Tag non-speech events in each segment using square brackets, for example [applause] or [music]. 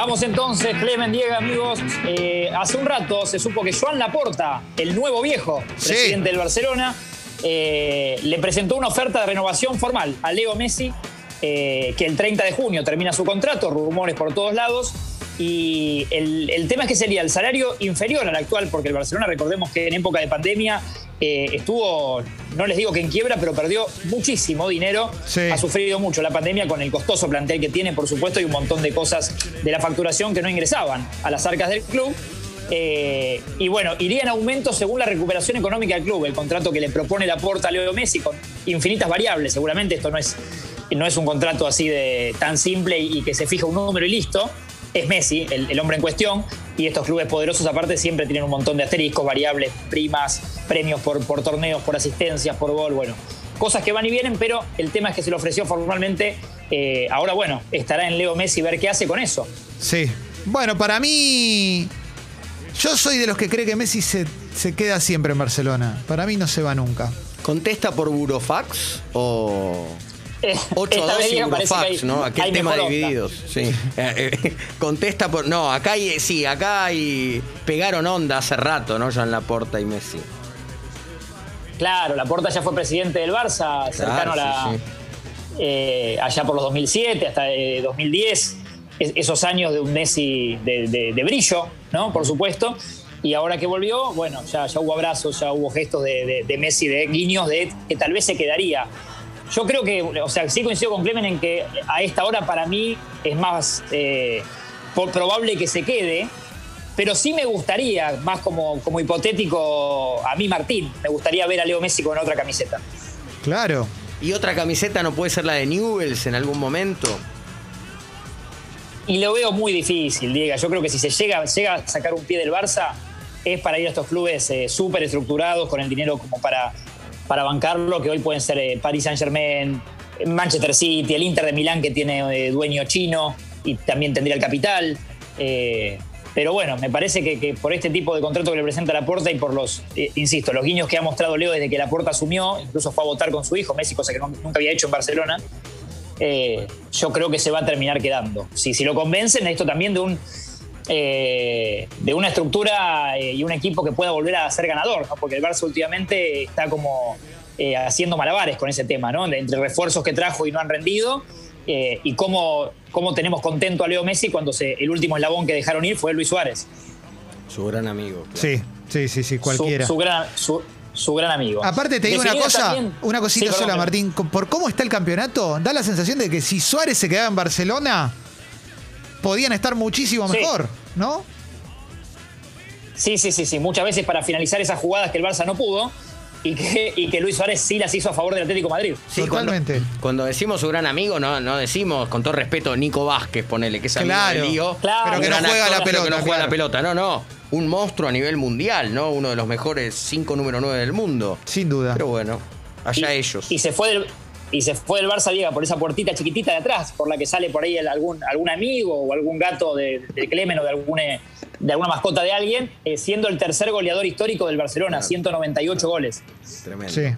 Vamos entonces, Clemen, Diego, amigos. Eh, hace un rato se supo que Joan Laporta, el nuevo viejo presidente del Barcelona, eh, le presentó una oferta de renovación formal a Leo Messi, eh, que el 30 de junio termina su contrato, rumores por todos lados. Y el, tema es que sería el salario inferior al actual, porque el Barcelona, recordemos que en época de pandemia eh, estuvo, no les digo que en quiebra, pero perdió muchísimo dinero. Ha sufrido mucho la pandemia con el costoso plantel que tiene, por supuesto, y un montón de cosas de la facturación que no ingresaban a las arcas del club. Eh, y bueno, iría en aumento según la recuperación económica del club, el contrato que le propone la porta a Leo Messi con infinitas variables. Seguramente esto no es, no es un contrato así de tan simple y que se fija un número y listo es Messi, el, hombre en cuestión, y estos clubes poderosos aparte siempre tienen un montón de asteriscos, variables, primas, premios por, por torneos, por asistencias, por gol, bueno, cosas que van y vienen, pero el tema es que se lo ofreció formalmente. Eh, ahora, bueno, estará en Leo Messi ver qué hace con eso. Sí. Bueno, para mí, yo soy de los que cree que Messi se, se queda siempre en Barcelona. Para mí no se va nunca. ¿Contesta por Burofax o...? 8 a 2 y fax, ¿no? Aquel tema divididos. Sí. Eh, eh, [laughs] contesta por. No, acá hay. Sí, acá hay. Pegaron onda hace rato, ¿no? Jean Laporta y Messi. Claro, Laporta ya fue presidente del Barça, cercano a la. Eh, allá por los 2007 hasta 2010. esos años de un Messi de, brillo, ¿no? Por supuesto. Y ahora que volvió, bueno, ya, ya hubo abrazos, ya hubo gestos de, de Messi, de guiños de que tal vez se quedaría. Yo creo que, o sea, sí coincido con Clemen en que a esta hora para mí es más eh, probable que se quede, pero sí me gustaría, más como, como hipotético, a mí Martín, me gustaría ver a Leo Messi con otra camiseta. Claro. ¿Y otra camiseta no puede ser la de Newells en algún momento? Y lo veo muy difícil, Diego. Yo creo que si se llega, llega a sacar un pie del Barça, es para ir a estos clubes eh, súper estructurados, con el dinero como para para bancarlo, que hoy pueden ser eh, Paris Saint Germain, Manchester City, el Inter de Milán que tiene eh, dueño chino y también tendría el capital. Eh, pero bueno, me parece que, por este tipo de contrato que le presenta la Porta y por los, insisto, los guiños que ha mostrado Leo desde que la Porta asumió, incluso fue a votar con su hijo, Messi, cosa que nunca había hecho en Barcelona, yo creo que se va a terminar quedando. Si, si lo convencen, esto también de un eh, de una estructura eh, y un equipo que pueda volver a ser ganador, porque el Barça últimamente está como eh, haciendo malabares con ese tema, ¿no? entre refuerzos que trajo y no han rendido, y cómo, cómo, tenemos contento a Leo Messi cuando se, el último eslabón que dejaron ir fue Luis Suárez. Su gran amigo. Sí, sí, sí, sí, cualquiera. Su, gran, amigo. Aparte te digo una cosa, una cosita sola, Martín. Por cómo está el campeonato, da la sensación de que si Suárez se quedaba en Barcelona, podían estar muchísimo mejor, ¿no? Sí, sí, sí, sí. Muchas veces para finalizar esas jugadas que el Barça no pudo y que, y que Luis Suárez sí las hizo a favor del Atlético Madrid. Sí, Totalmente. Cuando, decimos su gran amigo, no, no decimos, con todo respeto, Nico Vázquez, ponele, que es amigo claro, lío. Claro, pero que no juega la pelota. Que no juega la pelota, no, no. Un monstruo a nivel mundial, ¿no? Uno de los mejores cinco número 9 del mundo. Sin duda. Pero bueno, allá ellos. Y se fue del, y se fue el Barça Liga por esa puertita chiquitita de atrás, por la que sale por ahí algún, algún amigo o algún gato de, Clemen o de, alguna, de alguna mascota de alguien, eh, siendo el tercer goleador histórico del Barcelona, 198 goles. Tremendo. Sí.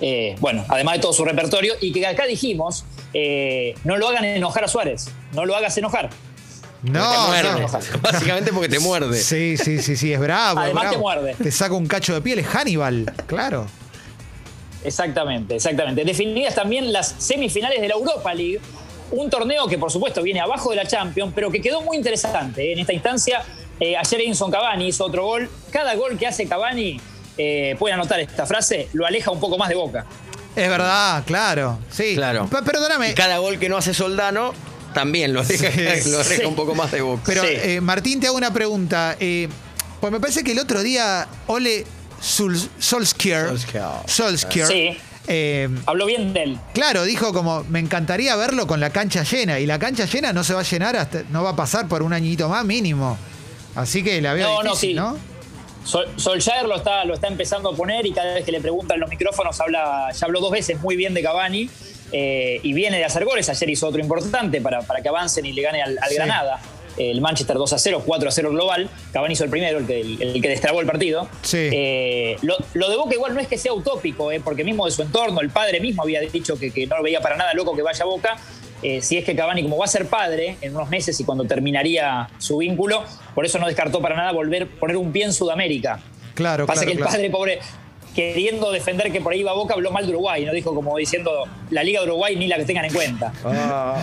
Eh, bueno, además de todo su repertorio, y que acá dijimos, eh, no lo hagan enojar a Suárez, no lo hagas enojar. No, [laughs] Básicamente porque te muerde. Sí, sí, sí, sí, es bravo. Además te muerde. Te saca un cacho de piel, es Hannibal, claro. Exactamente, exactamente. Definidas también las semifinales de la Europa League, un torneo que por supuesto viene abajo de la Champions, pero que quedó muy interesante ¿eh? en esta instancia. Eh, ayer Edinson Cavani hizo otro gol. Cada gol que hace Cavani, eh, pueden anotar esta frase, lo aleja un poco más de boca. Es verdad, claro. Sí. Claro. perdóname. cada gol que no hace Soldano también lo aleja, [laughs] lo un poco más de boca. Pero, Martín, te hago una pregunta. pues me parece que el otro día Ole Solskjaer. Solskjaer. Sí. Eh, Habló bien de él. Claro, dijo como, me encantaría verlo con la cancha llena. Y la cancha llena no se va a llenar hasta, no va a pasar por un añito más mínimo. Así que la veo no, difícil, ¿no? Sol, Solskjaer lo está, lo está empezando a poner y cada vez que le preguntan los micrófonos habla, ya habló dos veces muy bien de Cavani eh, y viene de hacer goles. Ayer hizo otro importante para, para que avancen y le gane al, Granada el Manchester 2 a 0, 4 a 0 global. Cavani hizo el primero, el que, el, que destrabó el partido. Sí. Eh, lo, de Boca igual no es que sea utópico, eh, porque mismo de su entorno, el padre mismo había dicho que, no lo veía para nada loco que vaya a Boca. eh, si es que Cavani, como va a ser padre en unos meses y cuando terminaría su vínculo, por eso no descartó para nada volver poner un pie en Sudamérica. Claro, Pasa que el padre, pobre, queriendo defender que por ahí iba Boca, habló mal de Uruguay, ¿no? Dijo como diciendo la Liga de Uruguay ni la que tengan en cuenta. Ah.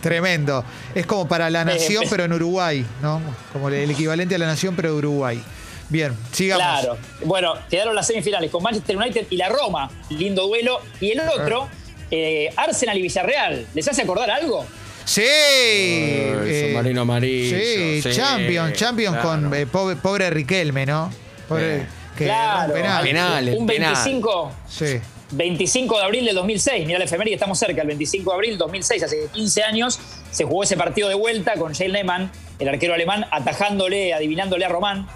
Tremendo. Es como para la nación, pero en Uruguay, ¿no? Como el equivalente a la nación, pero de Uruguay. Bien, sigamos. Claro. Bueno, quedaron las semifinales con Manchester United y la Roma. Lindo duelo. Y el otro, eh, Arsenal y Villarreal. ¿Les hace acordar algo? Sí. Eh, Marino Amarillo. Sí, Champion, Champion con eh, pobre, Riquelme, ¿no? Pobre, claro. Penal. un 25. Sí. 25 de abril del 2006, mira la efeméride, estamos cerca, el 25 de abril del 2006, hace 15 años, se jugó ese partido de vuelta con Jay Lehmann, el arquero alemán, atajándole, adivinándole a Román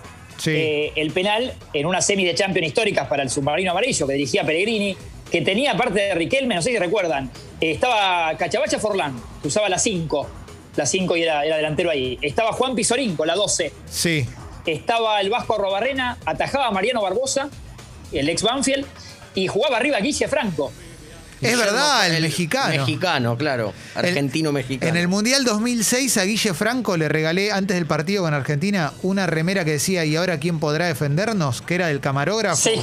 eh, el penal en una semi de Champions históricas para el submarino amarillo que dirigía Pellegrini, que tenía parte de Riquelme, no sé si recuerdan, eh, estaba Cachabacha Forlán, que usaba la 5, la 5 y era, delantero ahí. Estaba Juan Pizorín la 12. Sí. Estaba el Vasco Arrobarrena, atajaba a Mariano Barbosa, el ex Banfield, y jugaba arriba Guille Franco. Es verdad, el, mexicano. Mexicano, claro. Argentino-mexicano. En el Mundial 2006 a Guille Franco le regalé antes del partido con Argentina una remera que decía, ¿y ahora quién podrá defendernos? Que era del camarógrafo. Sí.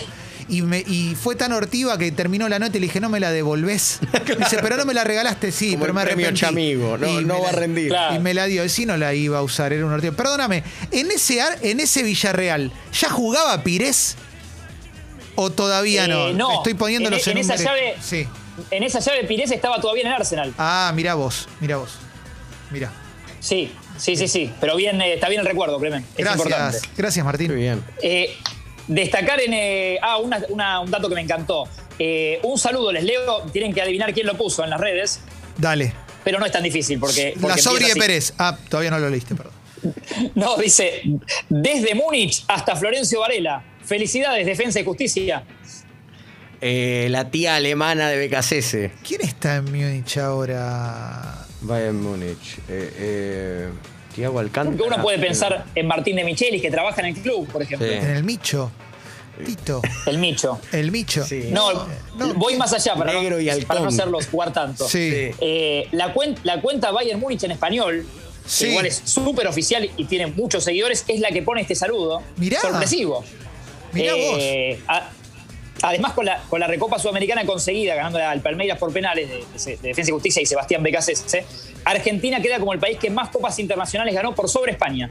Y, me, y, fue tan hortiva que terminó la nota y le dije, no me la devolvés. [laughs] Dice, pero no me la regalaste, sí, pero me arrepentí. amigo, no, no va a rendir. Y me la dio, y sí no la iba a usar, era un hortiva. Perdóname, en ese, en ese Villarreal, ¿ya jugaba Pires? ¿O todavía no? Eh, no. Estoy poniéndolos en, en, esa llave. Sí. En esa llave Pires estaba todavía en el Arsenal. Ah, mira vos, mira vos. Mira. Sí, sí, sí, sí. Pero bien, eh, está bien el recuerdo, Clemen. Gracias. Gracias, Martín. Muy bien. Eh, destacar en. ah, un dato que me encantó. un saludo, les leo. Tienen que adivinar quién lo puso en las redes. Dale. Pero no es tan difícil porque. La Sobri de Pérez. Ah, todavía no lo leíste, perdón. [laughs] No, dice, desde Múnich hasta Florencio Varela. Felicidades, Defensa y Justicia. Eh, la tía alemana de BKCS. ¿Quién está en Múnich ahora? en Múnich. Eh, eh, Tiago Alcántara. Porque uno puede pensar en Martín de Michelis, que trabaja en el club, por ejemplo. En el Micho. Tito. El Micho. El Micho. No, voy más allá para, no, para no hacerlos jugar tanto. Sí. Eh, la, la cuenta Bayern Múnich en español, que igual es súper oficial y tiene muchos seguidores, es la que pone este saludo. Mirá. Sorpresivo. Mirá vos. Además, con la, con la Recopa Sudamericana conseguida, ganando al Palmeiras por penales de, Defensa y Justicia y Sebastián Becasese, Argentina queda como el país que más copas internacionales ganó por sobre España.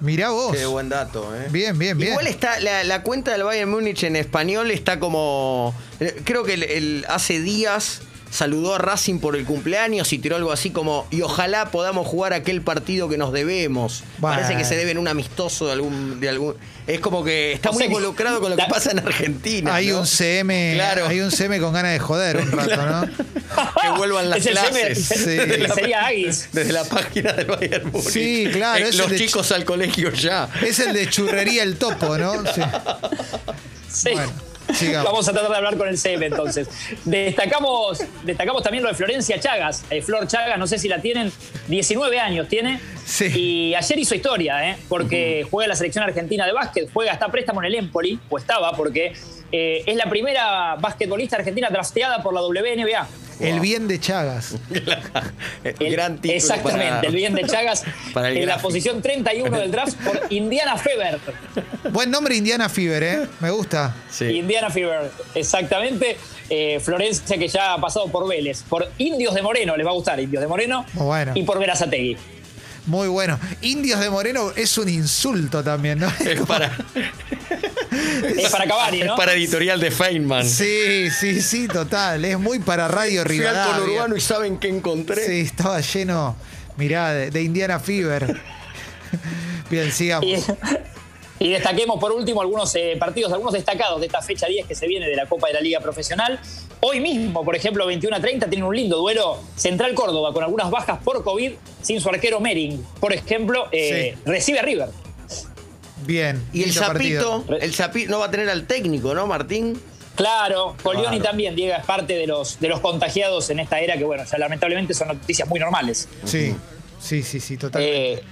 Mirá vos. Qué buen dato, ¿eh? Bien, bien, bien. Igual está, la, cuenta del Bayern Múnich en español está como. Eh, creo que el, hace días saludó a Racing por el cumpleaños y tiró algo así como, y ojalá podamos jugar aquel partido que nos debemos. Parece que se deben un amistoso de algún, de algún. Es como que está muy involucrado con lo que pasa en Argentina. Hay un CM, claro. hay un CM con ganas de joder un rato, ¿no? que vuelvan las clases. Sería Aguis. Desde la página del Bayern Múnich. Sí, claro. Eh, los chicos al colegio ya. Es el de churrería el topo, ¿no? Sí. sí. Vamos a tratar de hablar con el CM entonces. Destacamos, destacamos también lo de Florencia Chagas. Eh, Flor Chagas, no sé si la tienen, 19 años tiene. Sí. Y ayer hizo historia, ¿eh? porque juega la selección argentina de básquet, juega hasta préstamo en el Empoli, o estaba, porque eh, es la primera basquetbolista argentina drafteada por la WNBA. [laughs] El bien de Chagas. [laughs] el, gran título Exactamente, el bien de Chagas en la posición 31 del draft por Indiana Fever. Buen nombre Indiana Fever, ¿eh? Me gusta. Indiana Fever, exactamente. Eh, Florencia que ya ha pasado por Vélez, por Indios de Moreno, les va a gustar Indios de Moreno, bueno. y por Verazategui. Muy bueno. Indios de Moreno es un insulto también, ¿no? Es para. [laughs] es para Cavani, ¿no? Es para editorial de Feynman. Sí, sí, sí, total. Es muy para Radio Rivadavia. Fui al urbano y saben qué encontré. Sí, estaba lleno, mirá, de, Indiana Fever. [laughs] Bien, sigamos. Y, destaquemos por último algunos eh, partidos, algunos destacados de esta fecha 10 que se viene de la Copa de la Liga Profesional. Hoy mismo, por ejemplo, 21 a 30, tienen un lindo duelo Central Córdoba con algunas bajas por COVID, sin su arquero Mering, por ejemplo, eh, recibe a River. Bien. Y el Zapito, el Zapito no va a tener al técnico, ¿no, Martín? Claro, Colioni también, Diego, es parte de los, de los contagiados en esta era que, bueno, lamentablemente son noticias muy normales. Sí, sí, sí, sí, totalmente. Eh,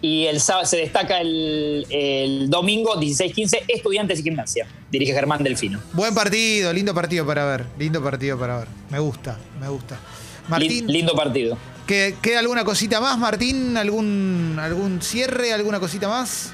y el sábado se destaca el, domingo 16-15, Estudiantes y Gimnasia. Dirige Germán Delfino. Buen partido, lindo partido para ver. Lindo partido para ver. Me gusta, me gusta. Martín. Lindo partido. ¿Queda alguna cosita más, Martín? ¿Algún, algún cierre? ¿Alguna cosita más?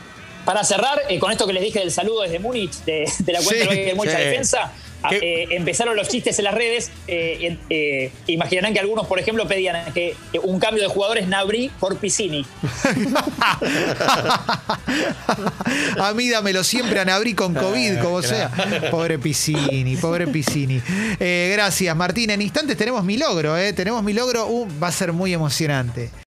Para cerrar, eh, con esto que les dije del saludo desde Múnich, de, la cuenta de mucha defensa, eh, empezaron los chistes en las redes. Eh, eh, imaginarán que algunos, por ejemplo, pedían que un cambio de jugadores Nabri por Piscini. [laughs] a mí dámelo siempre a Nabri con COVID, como sea. Pobre Piscini, pobre Piscini. gracias, Martín. En instantes tenemos mi logro, Tenemos mi logro. Uh, va a ser muy emocionante.